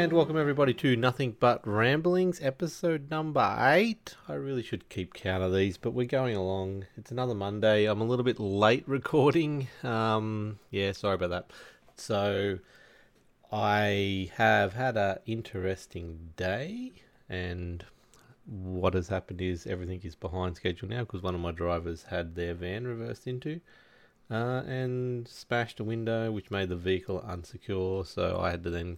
And welcome everybody to Nothing But Ramblings, episode number eight. I really should keep count of these, but we're going along. It's another Monday. I'm a little bit late recording. Um, yeah, sorry about that. So, I have had a interesting day, and what has happened is everything is behind schedule now because one of my drivers had their van reversed into. Uh, and smashed a window, which made the vehicle unsecure. So I had to then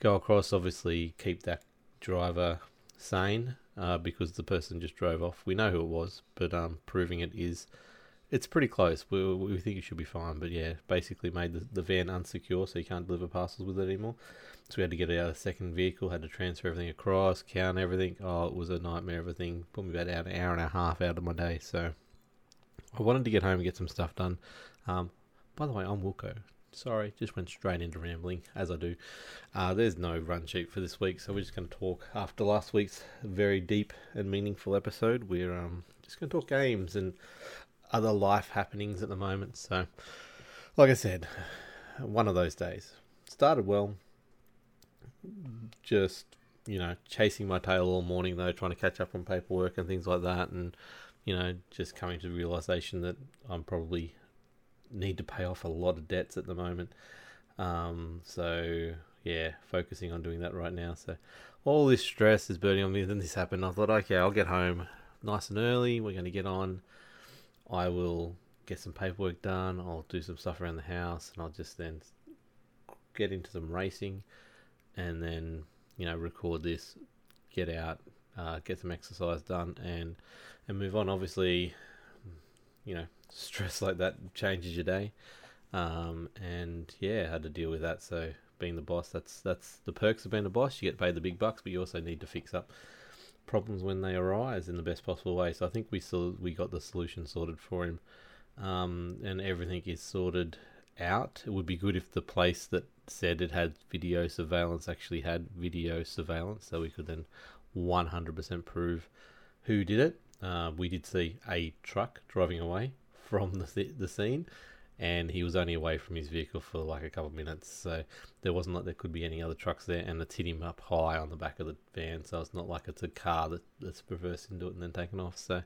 go across, obviously keep that driver sane uh, because the person just drove off. We know who it was, but um, proving it is it's pretty close. We, we think it should be fine, but yeah, basically made the, the van unsecure, so you can't deliver parcels with it anymore. So we had to get out a second vehicle, had to transfer everything across, count everything. Oh, it was a nightmare. Everything put me about an hour and a half out of my day. So I wanted to get home and get some stuff done. Um, by the way, I'm Wilco. Sorry, just went straight into rambling, as I do. Uh, there's no run sheet for this week, so we're just going to talk after last week's very deep and meaningful episode. We're um, just going to talk games and other life happenings at the moment. So, like I said, one of those days. Started well, just, you know, chasing my tail all morning, though, trying to catch up on paperwork and things like that, and, you know, just coming to the realization that I'm probably need to pay off a lot of debts at the moment. Um, so yeah, focusing on doing that right now. So all this stress is burning on me. Then this happened. I thought, okay, I'll get home nice and early. We're going to get on. I will get some paperwork done. I'll do some stuff around the house, and I'll just then get into some racing, and then you know record this, get out, uh, get some exercise done, and and move on. Obviously, you know stress like that changes your day. Um, and yeah, had to deal with that. So being the boss, that's that's the perks of being a boss. You get paid the big bucks, but you also need to fix up problems when they arise in the best possible way. So I think we still we got the solution sorted for him, um, and everything is sorted out. It would be good if the place that said it had video surveillance actually had video surveillance, so we could then 100% prove who did it. Uh, we did see a truck driving away from the the scene, and he was only away from his vehicle for like a couple of minutes. So there wasn't like there could be any other trucks there, and it's hit him up high on the back of the van. So it's not like it's a car that, that's reversed into it and then taken off. So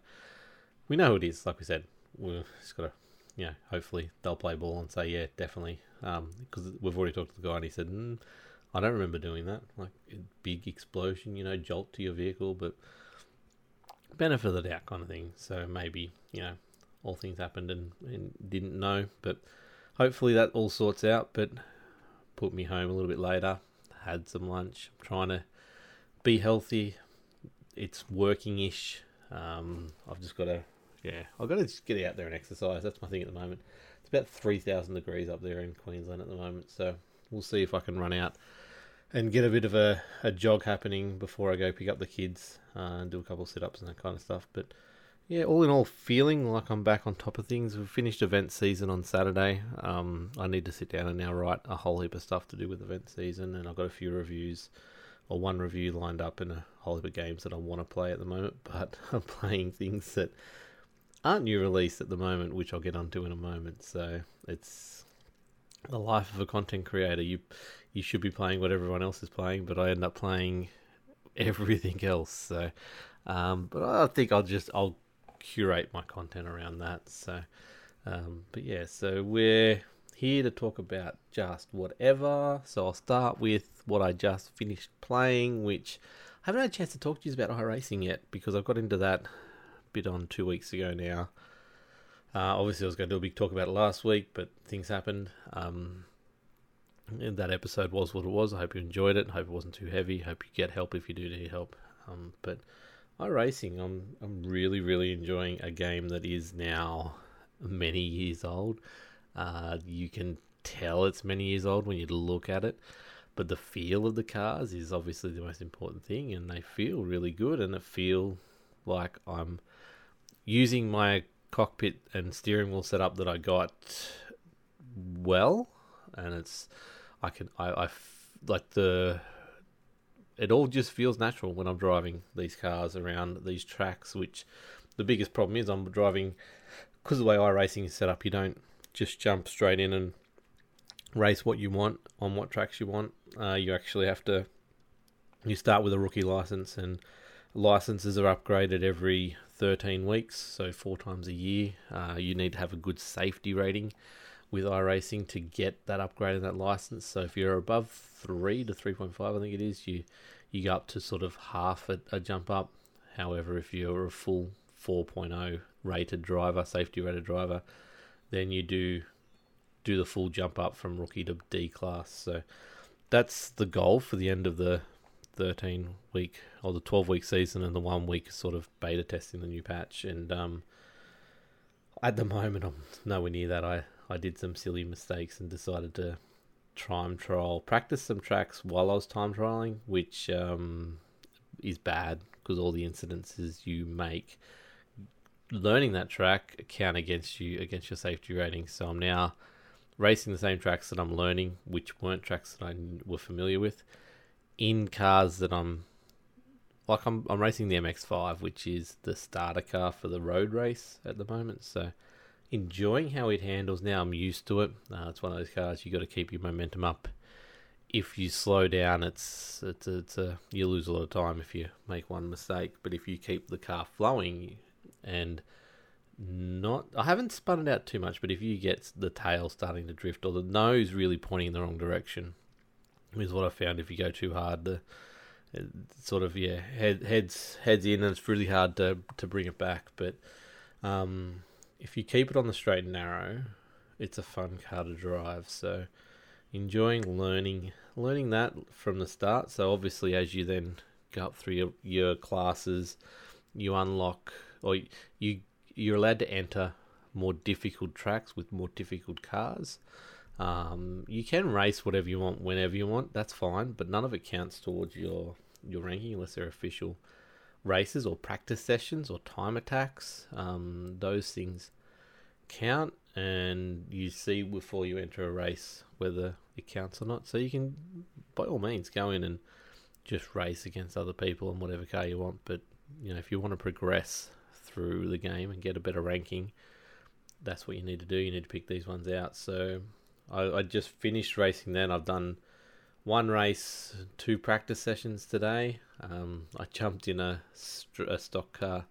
we know who it is. Like we said, we've just got to, you know, hopefully they'll play ball and say, yeah, definitely. Because um, we've already talked to the guy, and he said, mm, I don't remember doing that. Like big explosion, you know, jolt to your vehicle, but benefit of the doubt kind of thing. So maybe, you know, all things happened and, and didn't know. But hopefully that all sorts out. But put me home a little bit later, had some lunch, I'm trying to be healthy. It's working ish. Um, I've just got to, yeah, I've got to just get out there and exercise. That's my thing at the moment. It's about 3,000 degrees up there in Queensland at the moment. So we'll see if I can run out and get a bit of a, a jog happening before I go pick up the kids uh, and do a couple sit ups and that kind of stuff. But yeah, all in all, feeling like I'm back on top of things. We've finished event season on Saturday. Um, I need to sit down and now write a whole heap of stuff to do with event season, and I've got a few reviews, or one review lined up, and a whole heap of games that I want to play at the moment. But I'm playing things that aren't new release at the moment, which I'll get onto in a moment. So it's the life of a content creator. You you should be playing what everyone else is playing, but I end up playing everything else. So, um, but I think I'll just I'll curate my content around that. So, um, but yeah, so we're here to talk about just whatever. So I'll start with what I just finished playing, which I haven't had a chance to talk to you about iRacing yet because I've got into that bit on two weeks ago now. Uh, obviously, I was going to do a big talk about it last week, but things happened. Um, that episode was what it was. I hope you enjoyed it. I hope it wasn't too heavy. I hope you get help if you do need help. Um, but iRacing, I'm I'm really really enjoying a game that is now many years old. Uh, you can tell it's many years old when you look at it, but the feel of the cars is obviously the most important thing, and they feel really good, and it feel like I'm using my cockpit and steering wheel setup that I got well, and it's I can I, I like the it all just feels natural when I'm driving these cars around these tracks. Which the biggest problem is I'm driving because the way iRacing is set up, you don't just jump straight in and race what you want on what tracks you want. Uh, you actually have to you start with a rookie license, and licenses are upgraded every 13 weeks, so four times a year. Uh, you need to have a good safety rating with iRacing to get that upgrade in that license. So if you're above three to 3.5, I think it is, you you go up to sort of half a, a jump up. However, if you're a full 4.0 rated driver, safety rated driver, then you do do the full jump up from rookie to D class. So that's the goal for the end of the 13 week or the 12 week season and the one week sort of beta testing the new patch. And um, at the moment, I'm nowhere near that. I, I did some silly mistakes and decided to time trial, practice some tracks while I was time trialing, which um, is bad because all the incidences you make learning that track count against you against your safety rating. So I'm now racing the same tracks that I'm learning, which weren't tracks that I were familiar with, in cars that I'm like I'm I'm racing the MX5, which is the starter car for the road race at the moment. So enjoying how it handles now. I'm used to it. Uh, it's one of those cars you got to keep your momentum up. If you slow down, it's it's it's a you lose a lot of time if you make one mistake. But if you keep the car flowing and not I haven't spun it out too much, but if you get the tail starting to drift or the nose really pointing in the wrong direction, is what I found. If you go too hard, the sort of yeah head heads heads in, and it's really hard to to bring it back. But um, if you keep it on the straight and narrow, it's a fun car to drive. So enjoying learning learning that from the start. So obviously, as you then go up through your, your classes, you unlock or you you're allowed to enter more difficult tracks with more difficult cars. Um, you can race whatever you want whenever you want. That's fine, but none of it counts towards your your ranking unless they're official races or practice sessions or time attacks. Um, those things count, and you see before you enter a race whether it counts or not. So you can, by all means, go in and just race against other people in whatever car you want. But you know, if you want to progress through the game and get a better ranking, that's what you need to do. You need to pick these ones out. So I, I just finished racing then. I've done one race, two practice sessions today. Um, I jumped in a, a stock car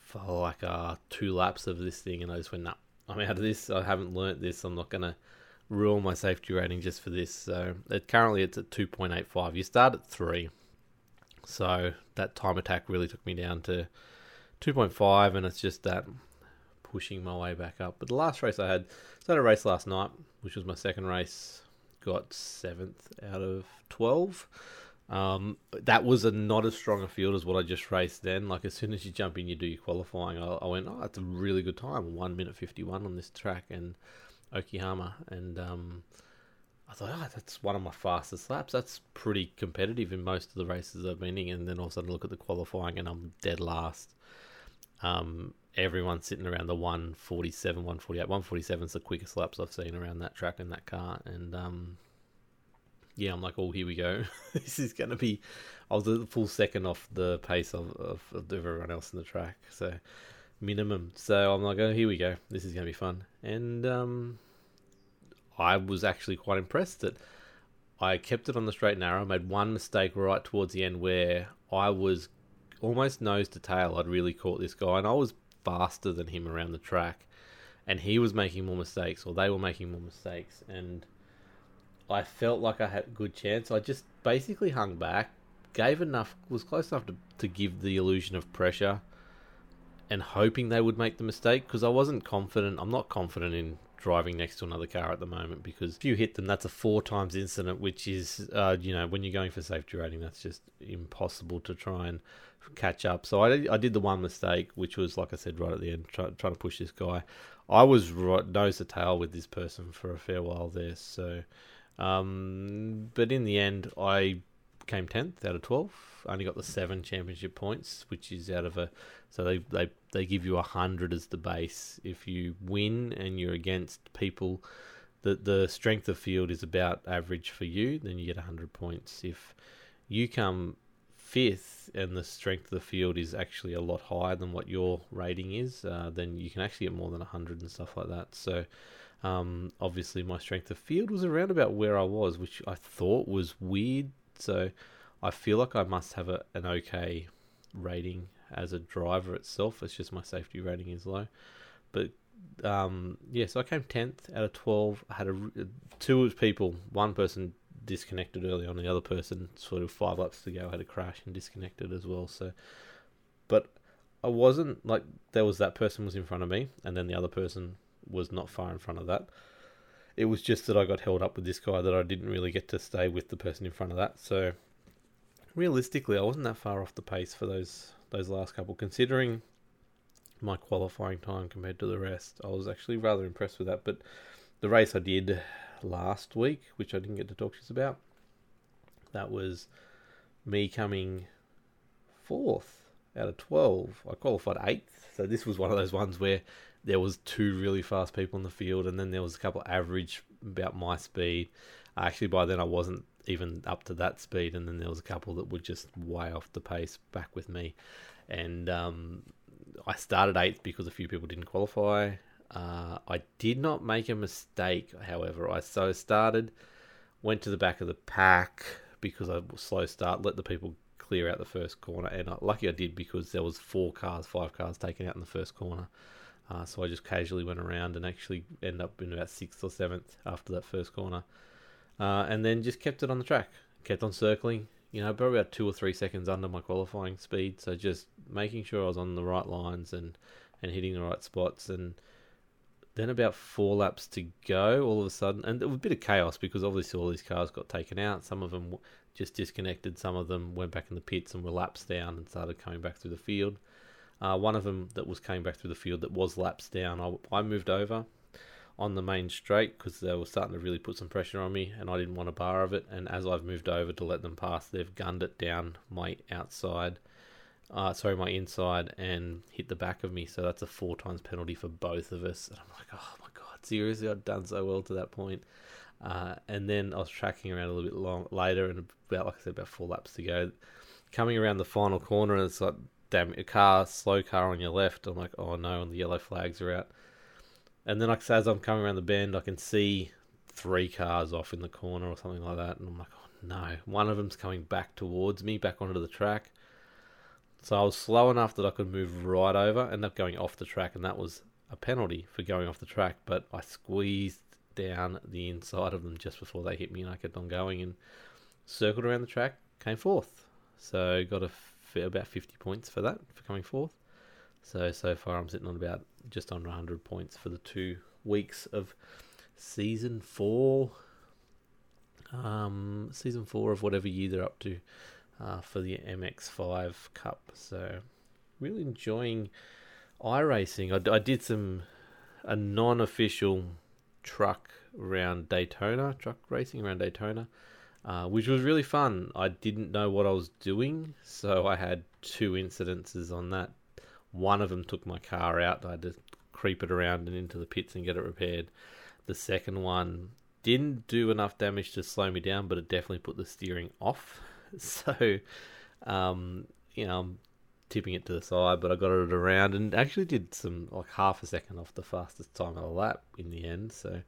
for like uh, two laps of this thing, and I just went, nah, I'm out of this. I haven't learnt this. I'm not going to ruin my safety rating just for this. So it, currently it's at 2.85. You start at 3. So that time attack really took me down to 2.5, and it's just that pushing my way back up. But the last race I had, so I had a race last night, which was my second race, got seventh out of 12. Um, that was a not as strong a field as what I just raced then. Like as soon as you jump in, you do your qualifying. I, I went, oh, that's a really good time, one minute fifty one on this track in Okayama, and um, I thought, oh, that's one of my fastest laps. That's pretty competitive in most of the races I've been in. And then all of a sudden, look at the qualifying, and I'm dead last. Um, everyone's sitting around the 147, 148. 147 is the quickest laps I've seen around that track in that car. And um, yeah, I'm like, oh, here we go. this is going to be. I was a full second off the pace of, of, of, everyone else in the track. So minimum. So I'm like, oh, here we go. This is going to be fun. And um, I was actually quite impressed that I kept it on the straight and narrow. Made one mistake right towards the end where I was almost nose to tail, I'd really caught this guy, and I was faster than him around the track, and he was making more mistakes, or they were making more mistakes, and I felt like I had a good chance. I just basically hung back, gave enough, was close enough to, to give the illusion of pressure, and hoping they would make the mistake because I wasn't confident. I'm not confident in driving next to another car at the moment because if you hit them, that's a four times incident, which is, uh, you know, when you're going for safety rating, that's just impossible to try and catch up. So I, I did the one mistake, which was, like I said, right at the end, try, trying to push this guy. I was right, nose to tail with this person for a fair while there. So, um, but in the end, I came 10th out of 12. Only got the seven championship points, which is out of a. So they, they, they give you a 100 as the base. If you win and you're against people, the, the strength of field is about average for you, then you get 100 points. If you come fifth and the strength of the field is actually a lot higher than what your rating is, uh, then you can actually get more than 100 and stuff like that. So, um, obviously, my strength of field was around about where I was, which I thought was weird. So, I feel like I must have a, an okay rating as a driver itself. It's just my safety rating is low. But um, yeah, so I came tenth out of twelve. I had a two people. One person disconnected early on. The other person, sort of five laps to go, had a crash and disconnected as well. So, but I wasn't like there was that person was in front of me, and then the other person was not far in front of that. It was just that I got held up with this guy that I didn't really get to stay with the person in front of that. So realistically, I wasn't that far off the pace for those those last couple, considering my qualifying time compared to the rest. I was actually rather impressed with that. But the race I did last week, which I didn't get to talk to you about, that was me coming fourth out of 12. I qualified eighth. So this was one of those ones where there was two really fast people in the field and then there was a couple average about my speed. Actually, by then I wasn't even up to that speed, and then there was a couple that were just way off the pace back with me. And um, I started eighth because a few people didn't qualify. Uh, I did not make a mistake, however. I so started, went to the back of the pack because I slow start, let the people clear out the first corner, and I, lucky I did because there was four cars, five cars taken out in the first corner. Uh, so I just casually went around and actually ended up in about sixth or seventh after that first corner, uh, and then just kept it on the track, kept on circling, you know, probably about two or three seconds under my qualifying speed. So just making sure I was on the right lines and, and hitting the right spots. And then about four laps to go, all of a sudden, and it was a bit of chaos because obviously all these cars got taken out. Some of them just disconnected. Some of them went back in the pits and were laps down and started coming back through the field. Uh, one of them that was coming back through the field that was laps down, I, I moved over on the main straight because they were starting to really put some pressure on me and I didn't want a bar of it. And as I've moved over to let them pass, they've gunned it down my outside, uh, sorry, my inside and hit the back of me. So that's a four times penalty for both of us. And I'm like, oh my God, seriously, I'd done so well to that point. Uh, and then I was tracking around a little bit long later and about, like I said, about four laps to go. Coming around the final corner and it's like, damn, a car, slow car on your left. I'm like, oh no, and the yellow flags are out. And then, like, as I'm coming around the bend, I can see three cars off in the corner or something like that. And I'm like, oh no, one of them's coming back towards me, back onto the track. So I was slow enough that I could move right over, end up going off the track, and that was a penalty for going off the track. But I squeezed down the inside of them just before they hit me, and I kept on going and circled around the track, came fourth. So got a f- about 50 points for that, for coming fourth. So so far, I'm sitting on about just under 100 points for the two weeks of season four. Um, season four of whatever year they're up to uh, for the MX5 Cup. So really enjoying iRacing. I, I did some a non-official truck around Daytona, truck racing around Daytona, uh, which was really fun. I didn't know what I was doing, so I had two incidences on that one of them took my car out. I had to creep it around and into the pits and get it repaired. The second one didn't do enough damage to slow me down, but it definitely put the steering off. So, um, you know, I'm tipping it to the side, but I got it around and actually did some like half a second off the fastest time of the lap in the end. So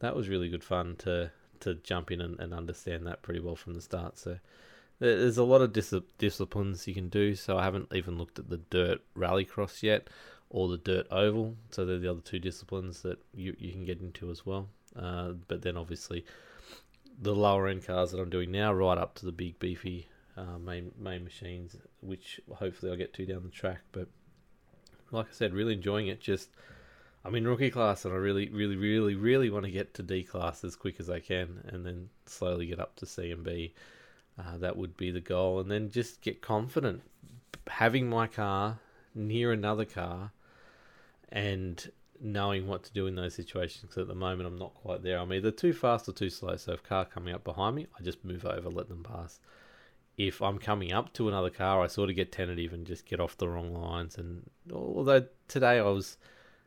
that was really good fun to to jump in and, and understand that pretty well from the start. So there's a lot of dis- disciplines you can do. So I haven't even looked at the dirt rallycross yet, or the dirt oval. So they're the other two disciplines that you you can get into as well. Uh, but then obviously the lower end cars that I'm doing now, right up to the big beefy uh, main main machines, which hopefully I'll get to down the track. But like I said, really enjoying it. Just I'm in rookie class, and I really, really, really, really want to get to D class as quick as I can, and then slowly get up to C and B. Uh, that would be the goal, and then just get confident. Having my car near another car, and knowing what to do in those situations. Because at the moment, I'm not quite there. I'm either too fast or too slow. So if car coming up behind me, I just move over, let them pass. If I'm coming up to another car, I sort of get tentative and just get off the wrong lines. And although today I was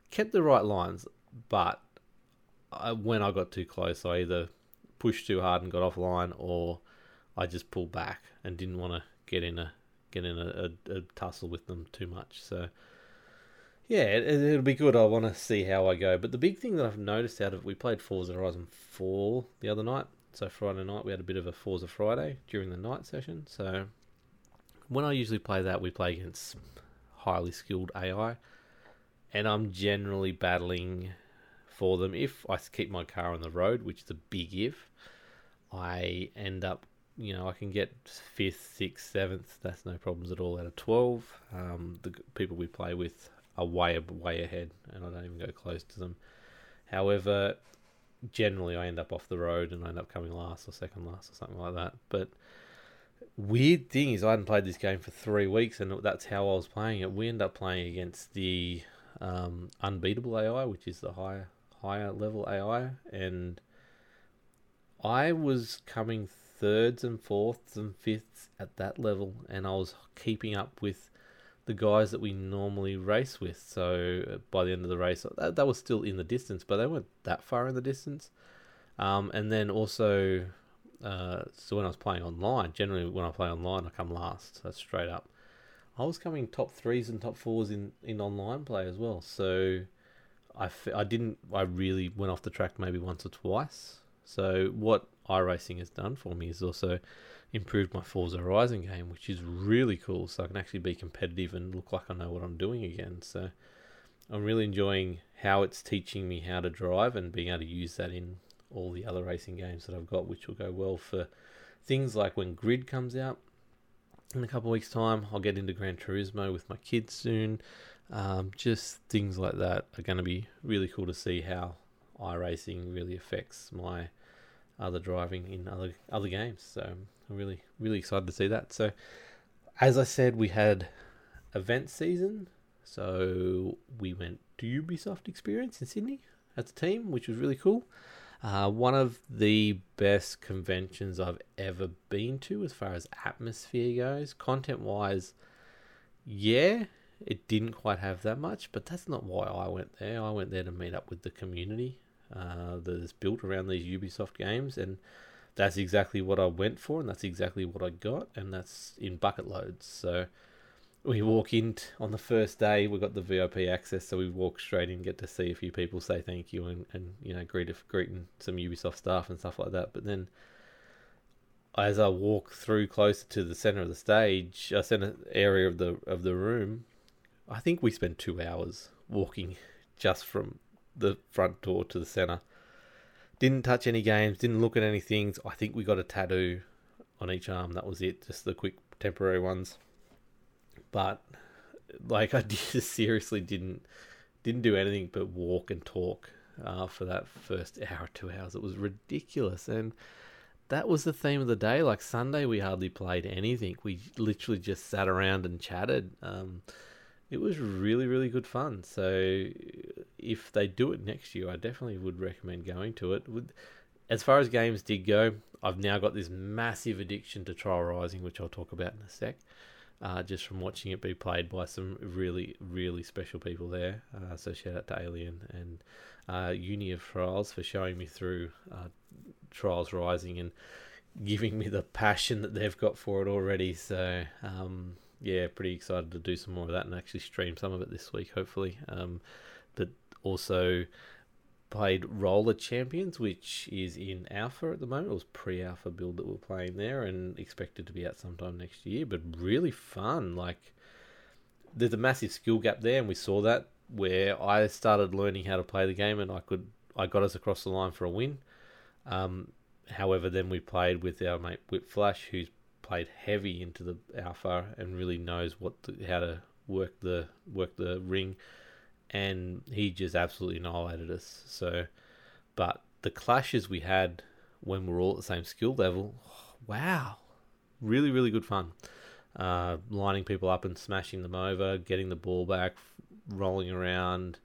kept the right lines, but I, when I got too close, I either pushed too hard and got off line, or I just pulled back and didn't want to get in a get in a, a, a, tussle with them too much. So yeah, it, will be good. I want to see how I go. But the big thing that I've noticed out of we played Forza Horizon Four the other night, So Friday night we had a bit of a Forza Friday during the night session. So when I usually play that, we play against highly skilled AI, and I'm generally battling for them. If I keep my car on the road, which is a big if, I end up, you know, I can get fifth, sixth, seventh. That's no problems at all out of twelve. Um, the people we play with are way way ahead, and I don't even go close to them. However, generally I end up off the road and I end up coming last or second last or something like that. But weird thing is I hadn't played this game for three weeks and that's how I was playing it. We end up playing against the um, unbeatable AI, which is the higher higher level AI, and I was coming thirds and fourths and fifths at that level, and I was keeping up with the guys that we normally race with. So uh, by the end of the race, that, that was still in the distance, but they weren't that far in the distance. Um, and then also, uh, so when I was playing online, generally when I play online, I come last. That's straight up. I was coming top threes and top fours in, in online play as well. So I, f- I didn't, I really went off the track maybe once or twice. So what iRacing has done for me is also improved my Forza Horizon game, which is really cool. So I can actually be competitive and look like I know what I'm doing again. So I'm really enjoying how it's teaching me how to drive and being able to use that in all the other racing games that I've got, which will go well for things like when Grid comes out in a couple weeks' time. I'll get into Gran Turismo with my kids soon. Um, just things like that are going to be really cool to see how iRacing really affects my other driving in other other games. So I'm really really excited to see that. So as I said, we had event season. So we went to Ubisoft Experience in Sydney as a team, which was really cool. Uh, one of the best conventions I've ever been to as far as atmosphere goes. Content wise, yeah, it didn't quite have that much, but that's not why I went there. I went there to meet up with the community uh, that is built around these Ubisoft games, and that's exactly what I went for, and that's exactly what I got, and that's in bucket loads. So we walk in t- on the first day, we got the VIP access, so we walk straight in, get to see a few people, say thank you, and, and you know greet greeting some Ubisoft staff and stuff like that. But then as I walk through closer to the center of the stage, a center area of the of the room, I think we spent two hours walking just from the front door to the center. Didn't touch any games, didn't look at any things. I think we got a tattoo on each arm. That was it, just the quick temporary ones. But like I just seriously didn't didn't do anything but walk and talk uh, for that first hour, two hours. It was ridiculous, and that was the theme of the day. Like Sunday, we hardly played anything. We literally just sat around and chatted. Um, it was really really good fun. So if they do it next year, I definitely would recommend going to it. As far as games did go, I've now got this massive addiction to Trials Rising, which I'll talk about in a sec. Uh, just from watching it be played by some really, really special people there. Uh, so shout out to Alien and uh, Uni of Trials for showing me through uh, Trials Rising and giving me the passion that they've got for it already. So um, yeah, pretty excited to do some more of that and actually stream some of it this week, hopefully. Um, but also played Roller Champions, which is in alpha at the moment. It was pre-alpha build that we're playing there, and expected to be out sometime next year. But really fun. Like there's a massive skill gap there, and we saw that where I started learning how to play the game, and I could I got us across the line for a win. Um, however, then we played with our mate Whip Flash, who's played heavy into the alpha and really knows what the, how to work the work the ring, and he just absolutely annihilated us. So, but the clashes we had when we are all at the same skill level, wow, really really good fun. Uh, lining people up and smashing them over, getting the ball back, rolling around,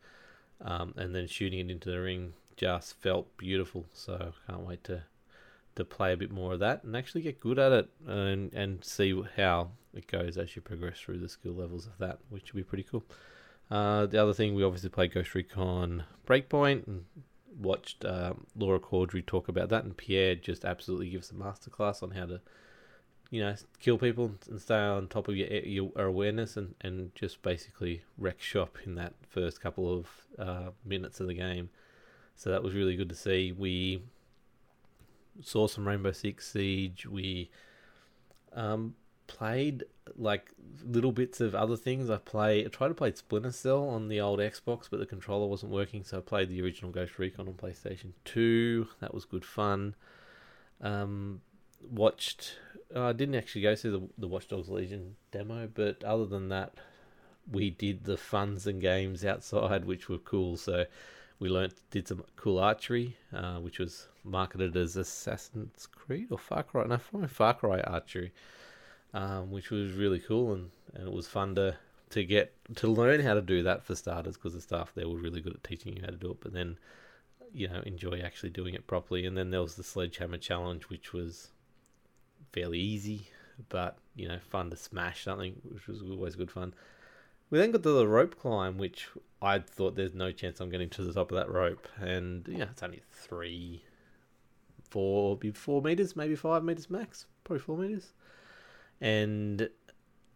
um, and then shooting it into the ring just felt beautiful. So I can't wait to to play a bit more of that and actually get good at it and and see how it goes as you progress through the skill levels of that, which would be pretty cool. Uh, the other thing we obviously played Ghost Recon Breakpoint and watched uh, Laura Caudry talk about that, and Pierre just absolutely gives a masterclass on how to, you know, kill people and stay on top of your your awareness and and just basically wreck shop in that first couple of uh, minutes of the game. So that was really good to see. We saw some Rainbow Six Siege. We um, played like little bits of other things. I play I tried to play Splinter Cell on the old Xbox, but the controller wasn't working, so I played the original Ghost Recon on PlayStation Two. That was good fun. Um, watched. Uh, I didn't actually go see the the Watch Dogs Legion demo, but other than that, we did the funs and games outside, which were cool. So we learnt did some cool archery, uh, which was marketed as Assassin's Creed or Far Cry. No, Far Cry archery, um, which was really cool and, and it was fun to to get to learn how to do that for starters because the staff there were really good at teaching you how to do it. But then you know enjoy actually doing it properly. And then there was the sledgehammer challenge, which was fairly easy, but you know fun to smash something, which was always good fun. We then got to the rope climb, which I thought there's no chance I'm getting to the top of that rope, and yeah, it's only three, four, four meters, maybe five meters max, probably four meters. And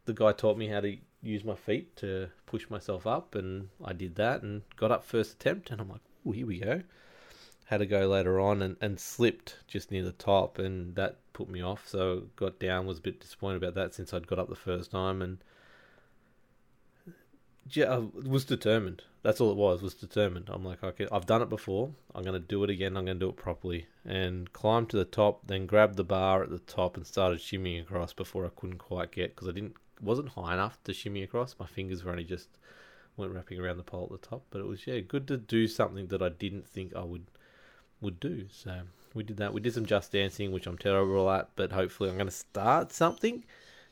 the guy taught me how to use my feet to push myself up, and I did that and got up first attempt, and I'm like, here we go. Had to go later on and, and slipped just near the top, and that put me off. So got down, was a bit disappointed about that since I'd got up the first time, and yeah, I was determined. That's all it was. Was determined. I'm like, okay, I've done it before. I'm going to do it again. I'm going to do it properly. And climbed to the top, then grabbed the bar at the top and started shimmying across before I couldn't quite get because I didn't wasn't high enough to shimmy across. My fingers were only just went wrapping around the pole at the top. But it was yeah, good to do something that I didn't think I would would do. So we did that. We did some just dancing, which I'm terrible at, but hopefully I'm going to start something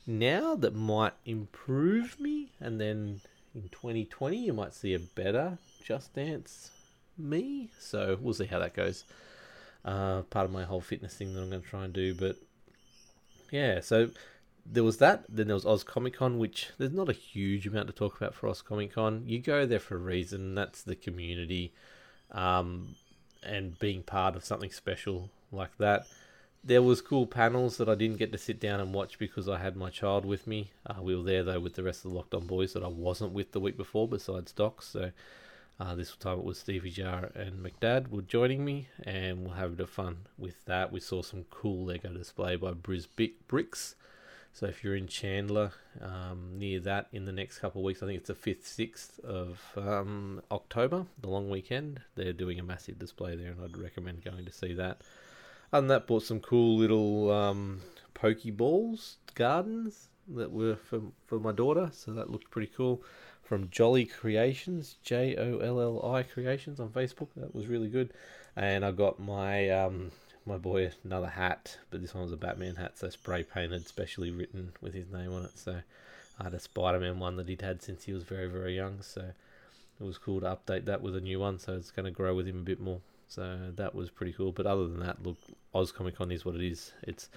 now that might improve me, and then in 2020 you might see a better Just Dance me. So we'll see how that goes. Uh, part of my whole fitness thing that I'm going to try and do, but yeah. So there was that. Then there was Oz Comic Con, which there's not a huge amount to talk about for Oz Comic Con. You go there for a reason. That's the community, um, and being part of something special like that there was cool panels that I didn't get to sit down and watch because I had my child with me. Uh, we were there though with the rest of the Locked On boys that I wasn't with the week before, besides Doc. So uh, this time it was Stevie Jar and McDad were joining me, and we'll have a bit of fun with that. We saw some cool Lego display by Briz Bricks. So if you're in Chandler, um, near that in the next couple of weeks, I think it's the fifth, sixth of um, October, the long weekend. They're doing a massive display there, and I'd recommend going to see that. Other than that, bought some cool little um, Pokeballs gardens that were for for my daughter, so that looked pretty cool. From Jolli Creations, J O L L I Creations on Facebook. That was really good. And I got my um, my boy another hat, but this one was a Batman hat, so spray painted, specially written with his name on it. So I had a Spider Man one that he'd had since he was very very young. So it was cool to update that with a new one. So it's going to grow with him a bit more. So that was pretty cool. But other than that, look, Oz Comic Con is what it is. It's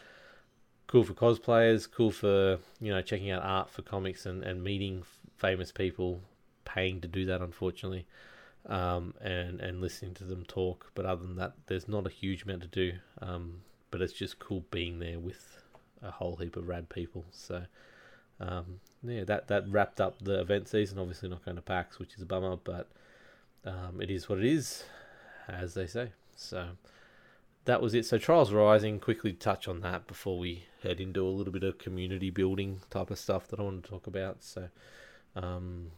cool for cosplayers, cool for you know checking out art for comics and and meeting famous people, paying to do that, unfortunately, um, and and listening to them talk. But other than that, there's not a huge amount to do. Um, but it's just cool being there with a whole heap of rad people. So. Um, yeah, that that wrapped up the event season. Obviously, not going to PAX, which is a bummer, but um, it is what it is as they say. So that was it. So Trials Rising, quickly touch on that before we head into a little bit of community building type of stuff that I want to talk about. So um,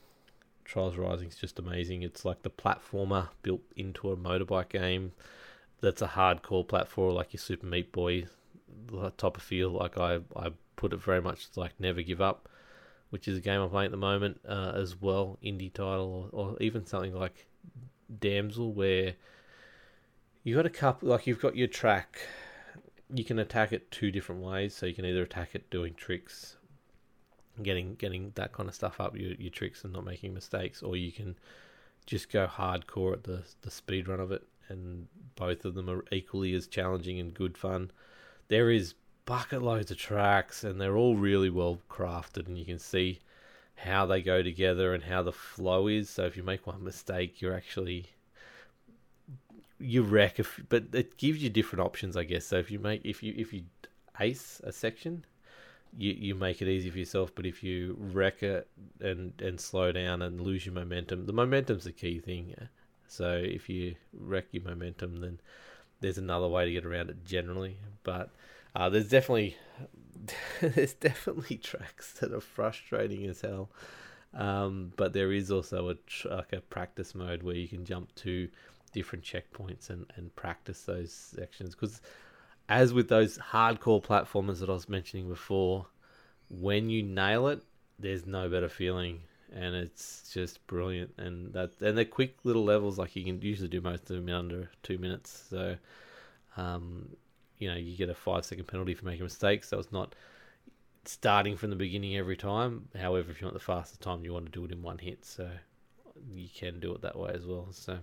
Trials Rising is just amazing. It's like the platformer built into a motorbike game. That's a hardcore platformer like your Super Meat Boy type of feel. Like I, I put it very much like Never Give Up, which is a game I'm playing at the moment uh, as well, indie title, or, or even something like Damsel, where you got a couple like you've got your track. You can attack it two different ways. So you can either attack it doing tricks getting getting that kind of stuff up your, your tricks and not making mistakes or you can just go hardcore at the the speed run of it and both of them are equally as challenging and good fun. There is bucket loads of tracks and they're all really well crafted and you can see how they go together and how the flow is. So if you make one mistake you're actually you wreck if but it gives you different options i guess. So if you make if you if you ace a section you you make it easy for yourself. But if you wreck it and and slow down and lose your momentum the momentum's the key thing so if you wreck your momentum then there's another way to get around it generally, but uh, there's definitely there's definitely tracks that are frustrating as hell. Um, but there is also a like a practice mode where you can jump to different checkpoints and, and practice those sections because as with those hardcore platformers that I was mentioning before, when you nail it, there's no better feeling, and it's just brilliant. And that and they're quick little levels, like you can usually do most of them in under two minutes. So, um, you know, you get a five second penalty for making mistakes. So it's not starting from the beginning every time. However, if you want the fastest time, you want to do it in one hit. So you can do it that way as well. So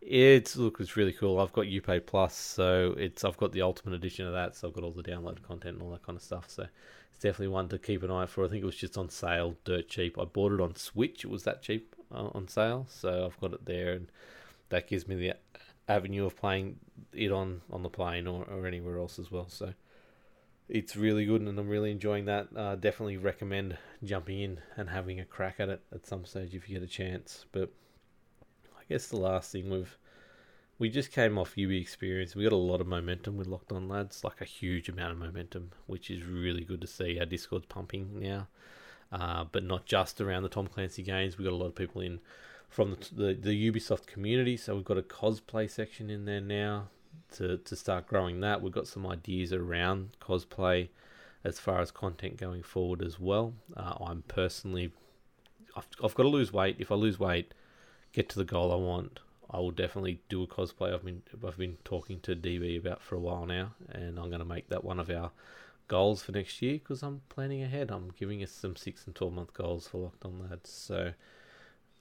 it's look, it's really cool. I've got Uplay Plus, so it's I've got the Ultimate Edition of that, so I've got all the download content and all that kind of stuff. So it's definitely one to keep an eye for. I think it was just on sale, dirt cheap. I bought it on Switch; it was that cheap uh, on sale, so I've got it there, and that gives me the avenue of playing it on on the plane or, or anywhere else as well. So it's really good, and I'm really enjoying that. Uh, definitely recommend jumping in and having a crack at it at some stage if you get a chance. But guess the last thing we've we just came off UB experience. We got a lot of momentum with Locked On Lads, like a huge amount of momentum, which is really good to see. Our Discord's pumping now, uh, but not just around the Tom Clancy games. We got a lot of people in from the, the, the Ubisoft community, so we've got a cosplay section in there now to to start growing that. We've got some ideas around cosplay as far as content going forward as well. Uh, I'm personally, I've, I've got to lose weight. If I lose weight get to the goal I want, I will definitely do a cosplay. I've been I've been talking to DB about for a while now, and I'm going to make that one of our goals for next year because I'm planning ahead. I'm giving us some six and twelve month goals for Locked On Lads. So,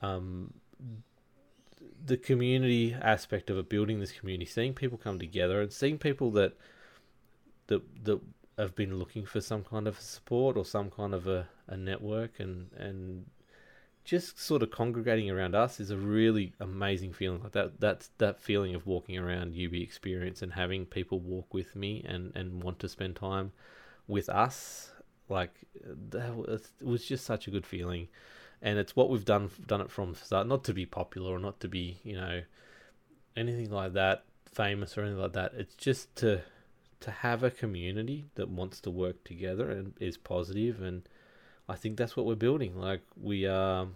um, the community aspect of it, building this community, seeing people come together, and seeing people that that that have been looking for some kind of support or some kind of a, a network and and just sort of congregating around us is a really amazing feeling. Like that, that's that feeling of walking around UB experience and having people walk with me and and want to spend time with us. Like that was, it was just such a good feeling, and it's what we've done done it from start. Not to be popular or not to be you know anything like that, famous or anything like that. It's just to to have a community that wants to work together and is positive and I think that's what we're building. Like we are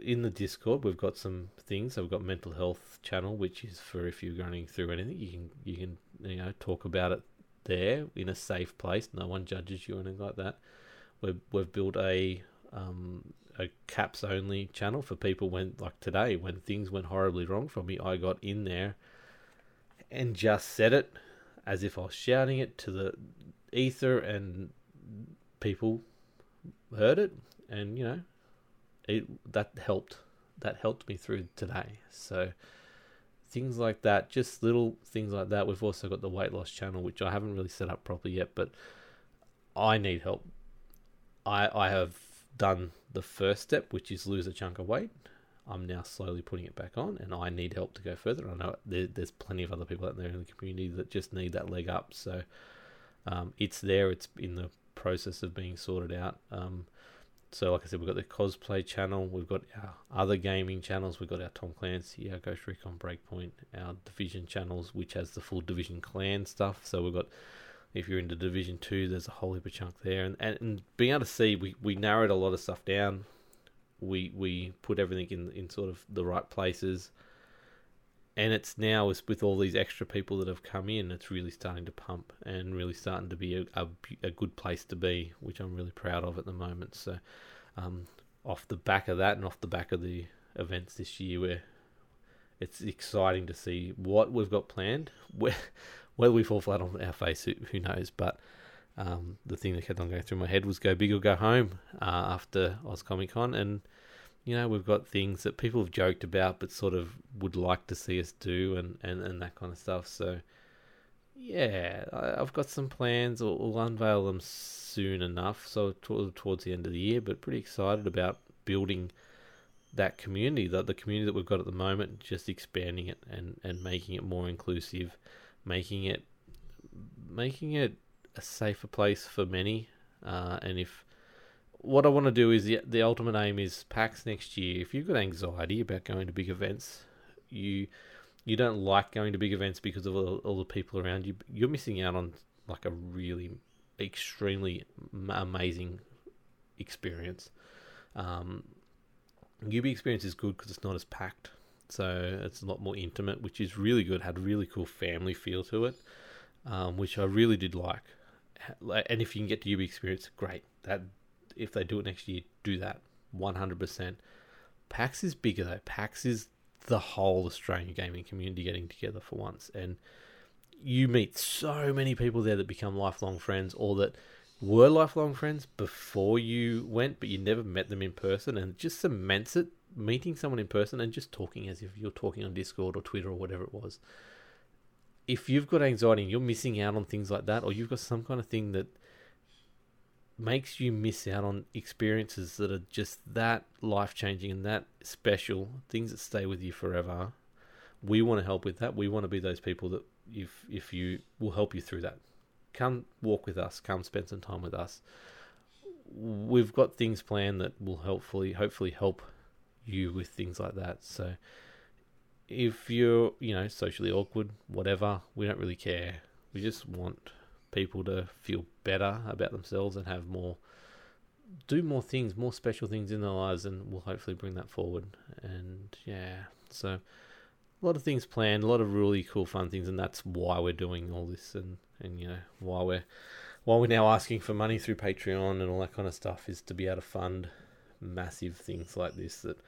in the Discord, we've got some things. So we've got mental health channel, which is for if you're going through anything, you can you can you know talk about it there in a safe place. No one judges you or anything like that. We've we've built a um, a caps only channel for people when like today when things went horribly wrong for me. I got in there and just said it as if I was shouting it to the ether and people heard it, and you know, it that helped. That helped me through today. So things like that, just little things like that. We've also got the weight loss channel, which I haven't really set up properly yet, but I need help. I I have done the first step, which is lose a chunk of weight. I'm now slowly putting it back on, and I need help to go further. I know there, there's plenty of other people out there in the community that just need that leg up. So um, it's there. It's in the process of being sorted out. Um, so, like I said, we've got the cosplay channel, we've got our other gaming channels, we've got our Tom Clancy, our Ghost Recon Breakpoint, our Division channels, which has the full Division clan stuff. So, we've got, if you're into Division 2, there's a whole heap of chunk there. And, and, and being able to see, we, we narrowed a lot of stuff down. We we put everything in, in sort of the right places and it's now with all these extra people that have come in, it's really starting to pump and really starting to be a, a, a good place to be, which I'm really proud of at the moment. So, um, off the back of that and off the back of the events this year, where it's exciting to see what we've got planned. Where, whether we fall flat on our face, who, who knows? But um, the thing that kept on going through my head was go big or go home uh, after Oz Comic Con, and you know, we've got things that people have joked about but sort of would like to see us do and, and, and that kind of stuff. So, yeah, I, have got some plans. We'll, we'll, unveil them soon enough, so towards the end of the year, but pretty excited about building that community, that the community that we've got at the moment, just expanding it and, and making it more inclusive, making it making it a safer place for many. Uh, and if what I want to do is the, the ultimate aim is PAX next year. If you've got anxiety about going to big events, you you don't like going to big events because of all, all the people around you, you're missing out on like a really extremely amazing experience. Um, UB experience is good because it's not as packed, so it's a lot more intimate, which is really good. Had a really cool family feel to it, um, which I really did like. And if you can get to UB experience, great. That if they do it next year, do that one hundred percent. PAX is bigger though. PAX is the whole Australian gaming community getting together for once, and you meet so many people there that become lifelong friends, or that were lifelong friends before you went, but you never met them in person, and it just cements it. Meeting someone in person and just talking as if you're talking on Discord or Twitter or whatever it was. If you've got anxiety and you're missing out on things like that, or you've got some kind of thing that makes you miss out on experiences that are just that life changing and that special, things that stay with you forever. We want to help with that. We want to be those people that if if you will help you through that. Come walk with us, come spend some time with us. We've got things planned that will hopefully hopefully help you with things like that. So if you're, you know, socially awkward, whatever, we don't really care. We just want people to feel better about themselves and have more do more things, more special things in their lives, and we'll hopefully bring that forward. And yeah, so a lot of things planned, a lot of really cool, fun things, and that's why we're doing all this, and and you know why we're why we're now asking for money through Patreon and all that kind of stuff is to be able to fund massive things like this that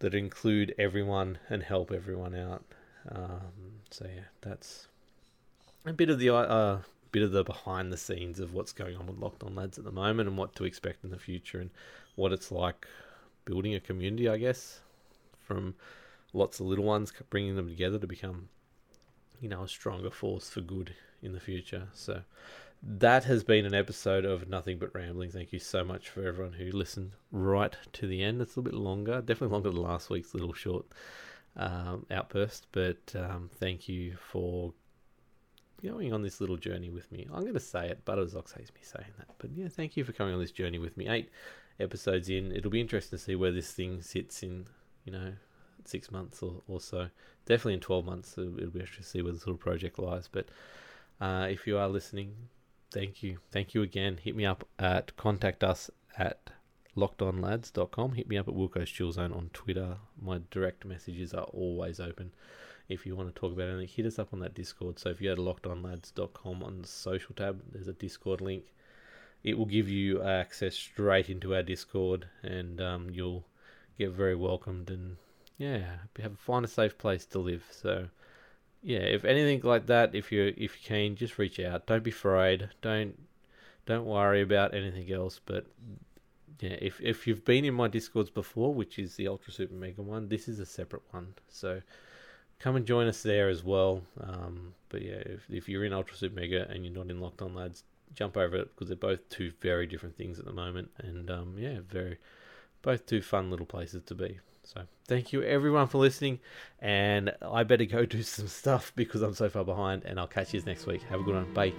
that include everyone and help everyone out. Um, so yeah, that's a bit of the uh, bit of the behind the scenes of what's going on with Locked On Lads at the moment and what to expect in the future and what it's like building a community, I guess, from lots of little ones, bringing them together to become, you know, a stronger force for good in the future. So that has been an episode of Nothing But Rambling. Thank you so much for everyone who listened right to the end. It's a little bit longer, definitely longer than last week's little short um, outburst, but um, thank you for going on this little journey with me. I'm going to say it, Butterzox hates me saying that. But yeah, thank you for coming on this journey with me. Eight episodes in. It'll be interesting to see where this thing sits in, you know, six months or, or so. Definitely in 12 months, it'll, it'll be interesting to see where this little project lies. But uh, if you are listening, thank you. Thank you again. Hit me up at contact us at lockedonlads.com. Hit me up at Wilco's Chill Zone on Twitter. My direct messages are always open if you want to talk about anything, hit us up on that Discord. So if you go to lockedonlads.com on the social tab, there's a Discord link. It will give you access straight into our Discord, and um, you'll get very welcomed and yeah, have find a safe place to live. So yeah, if anything like that, if you if you can, just reach out. Don't be afraid. Don't don't worry about anything else. But yeah, if if you've been in my discords before, which is the Ultra Super Mega one, this is a separate one. So come and join us there as well. Um, but yeah, if, if you're in Ultra Super Mega and you're not in Locked On Lads, jump over it because they're both two very different things at the moment. And um, yeah, very both two fun little places to be. So thank you everyone for listening, and I better go do some stuff because I'm so far behind. And I'll catch you next week. Have a good one. Bye.